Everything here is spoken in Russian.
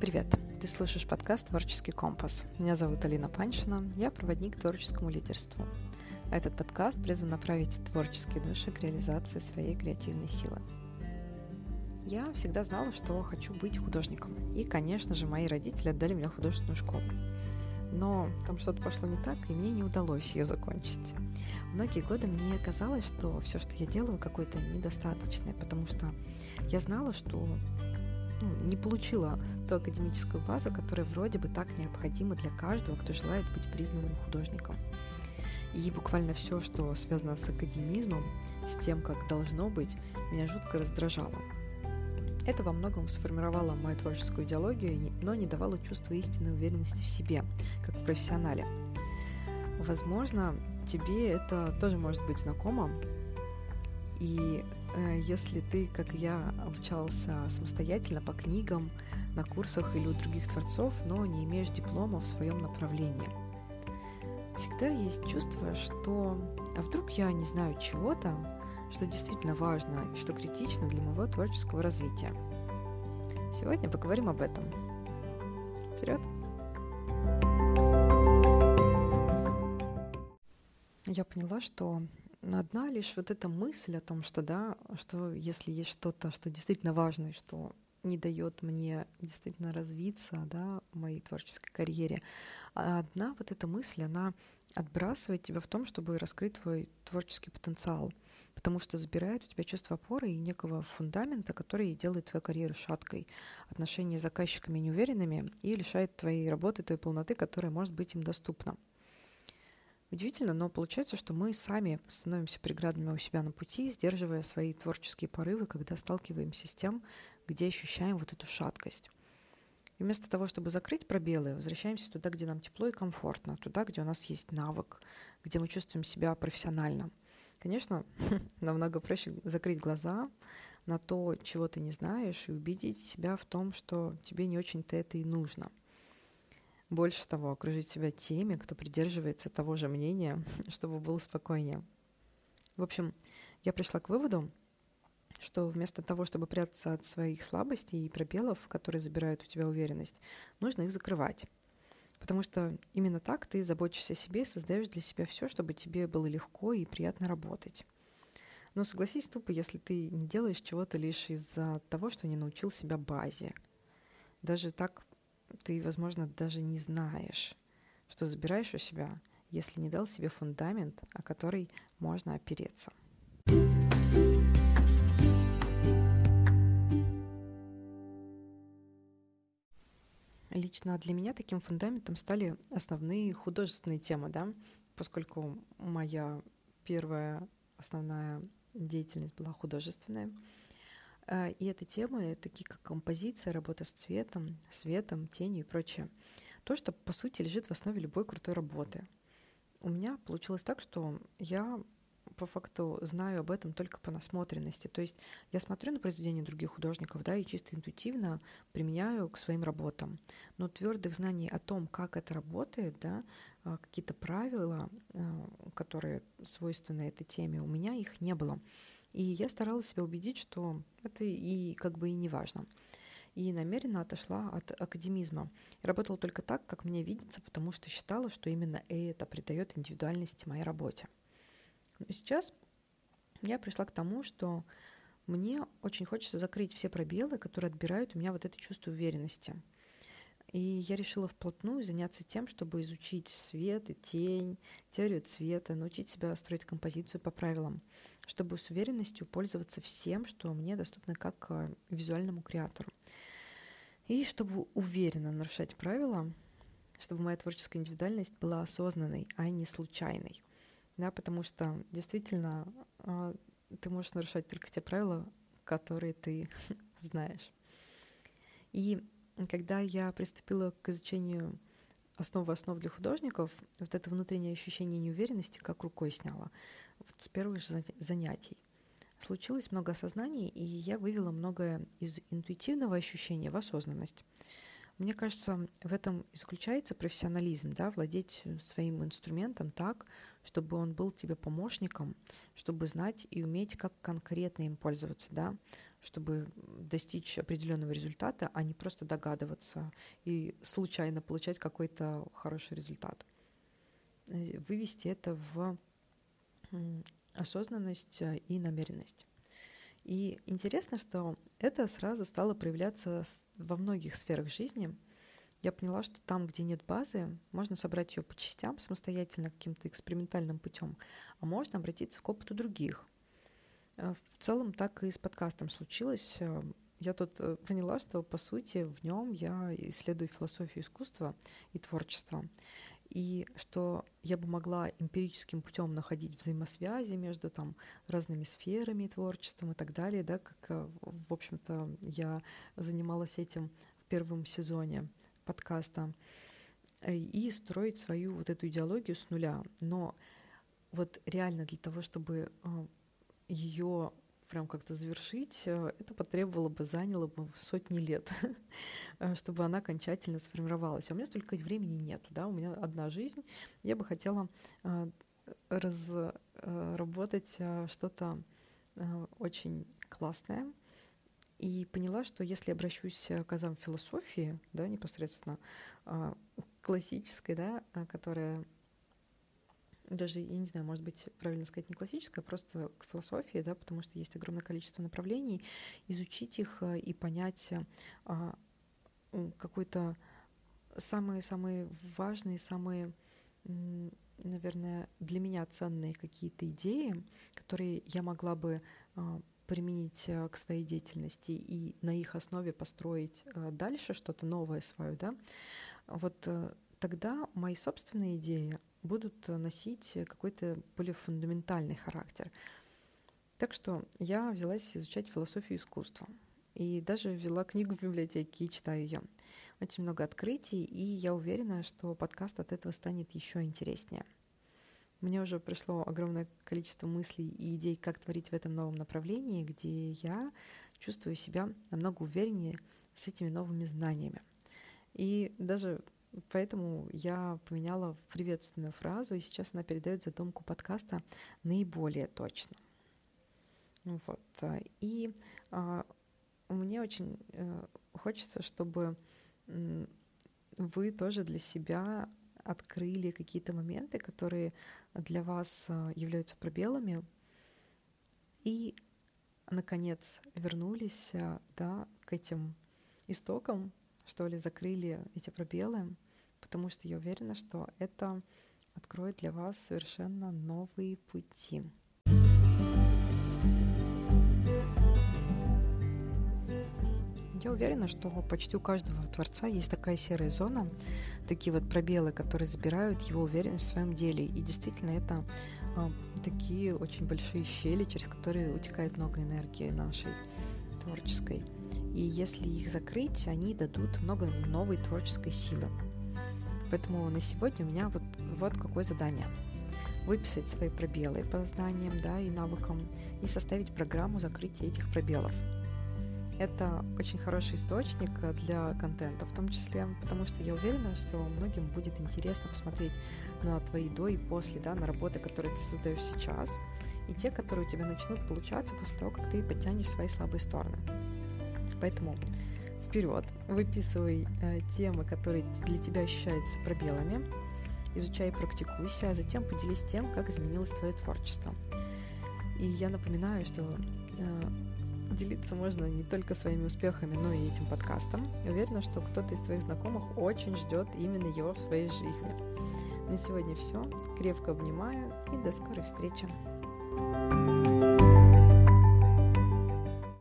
Привет! Ты слушаешь подкаст «Творческий компас». Меня зовут Алина Паншина, я проводник к творческому лидерству. Этот подкаст призван направить творческие души к реализации своей креативной силы. Я всегда знала, что хочу быть художником. И, конечно же, мои родители отдали мне художественную школу. Но там что-то пошло не так, и мне не удалось ее закончить. Многие годы мне казалось, что все, что я делаю, какое-то недостаточное, потому что я знала, что ну, не получила ту академическую базу, которая вроде бы так необходима для каждого, кто желает быть признанным художником. И буквально все, что связано с академизмом, с тем, как должно быть, меня жутко раздражало. Это во многом сформировало мою творческую идеологию, но не давало чувства истинной уверенности в себе, как в профессионале. Возможно, тебе это тоже может быть знакомо, и если ты, как я, обучался самостоятельно по книгам, на курсах или у других творцов, но не имеешь диплома в своем направлении, всегда есть чувство, что а вдруг я не знаю чего-то, что действительно важно и что критично для моего творческого развития. Сегодня поговорим об этом. Вперед! Я поняла, что одна лишь вот эта мысль о том, что да, что если есть что-то, что действительно важно, и что не дает мне действительно развиться, да, в моей творческой карьере. А одна вот эта мысль, она отбрасывает тебя в том, чтобы раскрыть твой творческий потенциал, потому что забирает у тебя чувство опоры и некого фундамента, который делает твою карьеру шаткой, отношения с заказчиками неуверенными и лишает твоей работы той полноты, которая может быть им доступна. Удивительно, но получается, что мы сами становимся преградами у себя на пути, сдерживая свои творческие порывы, когда сталкиваемся с тем, где ощущаем вот эту шаткость. И вместо того, чтобы закрыть пробелы, возвращаемся туда, где нам тепло и комфортно, туда, где у нас есть навык, где мы чувствуем себя профессионально. Конечно, намного проще закрыть глаза на то, чего ты не знаешь, и убедить себя в том, что тебе не очень-то это и нужно – больше того, окружить себя теми, кто придерживается того же мнения, чтобы было спокойнее. В общем, я пришла к выводу, что вместо того, чтобы прятаться от своих слабостей и пробелов, которые забирают у тебя уверенность, нужно их закрывать. Потому что именно так ты заботишься о себе и создаешь для себя все, чтобы тебе было легко и приятно работать. Но согласись тупо, если ты не делаешь чего-то лишь из-за того, что не научил себя базе. Даже так ты, возможно, даже не знаешь, что забираешь у себя, если не дал себе фундамент, о который можно опереться. Лично для меня таким фундаментом стали основные художественные темы, да, поскольку моя первая основная деятельность была художественная. А, и это темы, такие как композиция, работа с цветом, светом, тенью и прочее. То, что, по сути, лежит в основе любой крутой работы. У меня получилось так, что я по факту знаю об этом только по насмотренности. То есть я смотрю на произведения других художников, да, и чисто интуитивно применяю к своим работам. Но твердых знаний о том, как это работает, да, а, какие-то правила, а, которые свойственны этой теме, у меня их не было. И я старалась себя убедить, что это и как бы и не важно. И намеренно отошла от академизма. Работала только так, как мне видится, потому что считала, что именно это придает индивидуальности моей работе. Но сейчас я пришла к тому, что мне очень хочется закрыть все пробелы, которые отбирают у меня вот это чувство уверенности – и я решила вплотную заняться тем, чтобы изучить свет и тень, теорию цвета, научить себя строить композицию по правилам, чтобы с уверенностью пользоваться всем, что мне доступно как э, визуальному креатору. И чтобы уверенно нарушать правила, чтобы моя творческая индивидуальность была осознанной, а не случайной. Да, потому что действительно э, ты можешь нарушать только те правила, которые ты знаешь. И когда я приступила к изучению основы основ для художников, вот это внутреннее ощущение неуверенности как рукой сняло вот с первых же занятий. Случилось много осознаний, и я вывела многое из интуитивного ощущения в осознанность. Мне кажется, в этом и заключается профессионализм, да, владеть своим инструментом так, чтобы он был тебе помощником, чтобы знать и уметь, как конкретно им пользоваться, да, чтобы достичь определенного результата, а не просто догадываться и случайно получать какой-то хороший результат. Э, вывести это в осознанность и намеренность. И интересно, что это сразу стало проявляться во многих сферах жизни. Я поняла, что там, где нет базы, можно собрать ее по частям самостоятельно каким-то экспериментальным путем, а можно обратиться к опыту других. Э, в целом так и с подкастом случилось. Э, я тут э, поняла, что по сути в нем я исследую философию искусства и творчества и что я бы могла эмпирическим путем находить взаимосвязи между там разными сферами творчеством и так далее, да, как, в общем-то, я занималась этим в первом сезоне подкаста, и строить свою вот эту идеологию с нуля. Но вот реально для того, чтобы ее прям как-то завершить, э, это потребовало бы, заняло бы сотни лет, э, чтобы она окончательно сформировалась. А у меня столько времени нет, да, у меня одна жизнь. Я бы хотела э, разработать что-то очень классное, и поняла, что если обращусь к азам философии, да, непосредственно классической, да, которая даже, я не знаю, может быть, правильно сказать, не классическая, а просто к философии, да, потому что есть огромное количество направлений, изучить их э, и понять а, какой-то самые-самые важные, самые, наверное, для меня ценные какие-то идеи, которые я могла бы а, применить э, к своей деятельности и на их основе построить э, дальше что-то новое свое, да, вот тогда мои собственные идеи, будут носить какой-то более фундаментальный характер. Так что я взялась изучать философию искусства. И даже взяла книгу в библиотеке и читаю ее. Очень много открытий, и я уверена, что подкаст от этого станет еще интереснее. Мне уже пришло огромное количество мыслей и идей, как творить в этом новом направлении, где я чувствую себя намного увереннее с этими новыми знаниями. И даже Поэтому я поменяла приветственную фразу, и сейчас она передает задумку подкаста наиболее точно. Вот. И а, мне очень а, хочется, чтобы вы тоже для себя открыли какие-то моменты, которые для вас а, являются пробелами, и, наконец, вернулись да, к этим истокам, что ли, закрыли эти пробелы, потому что я уверена, что это откроет для вас совершенно новые пути. Я уверена, что почти у каждого творца есть такая серая зона, такие вот пробелы, которые забирают его уверенность в своем деле. И действительно, это э, такие очень большие щели, через которые утекает много энергии нашей творческой. И если их закрыть, они дадут много новой творческой силы. Поэтому на сегодня у меня вот, вот какое задание. Выписать свои пробелы по знаниям да, и навыкам и составить программу закрытия этих пробелов. Это очень хороший источник для контента в том числе, потому что я уверена, что многим будет интересно посмотреть на твои до и после, да, на работы, которые ты создаешь сейчас, и те, которые у тебя начнут получаться после того, как ты подтянешь свои слабые стороны. Поэтому вперед, выписывай э, темы, которые для тебя ощущаются пробелами, изучай и практикуйся, а затем поделись тем, как изменилось твое творчество. И я напоминаю, что э, делиться можно не только своими успехами, но и этим подкастом. Уверена, что кто-то из твоих знакомых очень ждет именно его в своей жизни. На сегодня все. Крепко обнимаю и до скорой встречи.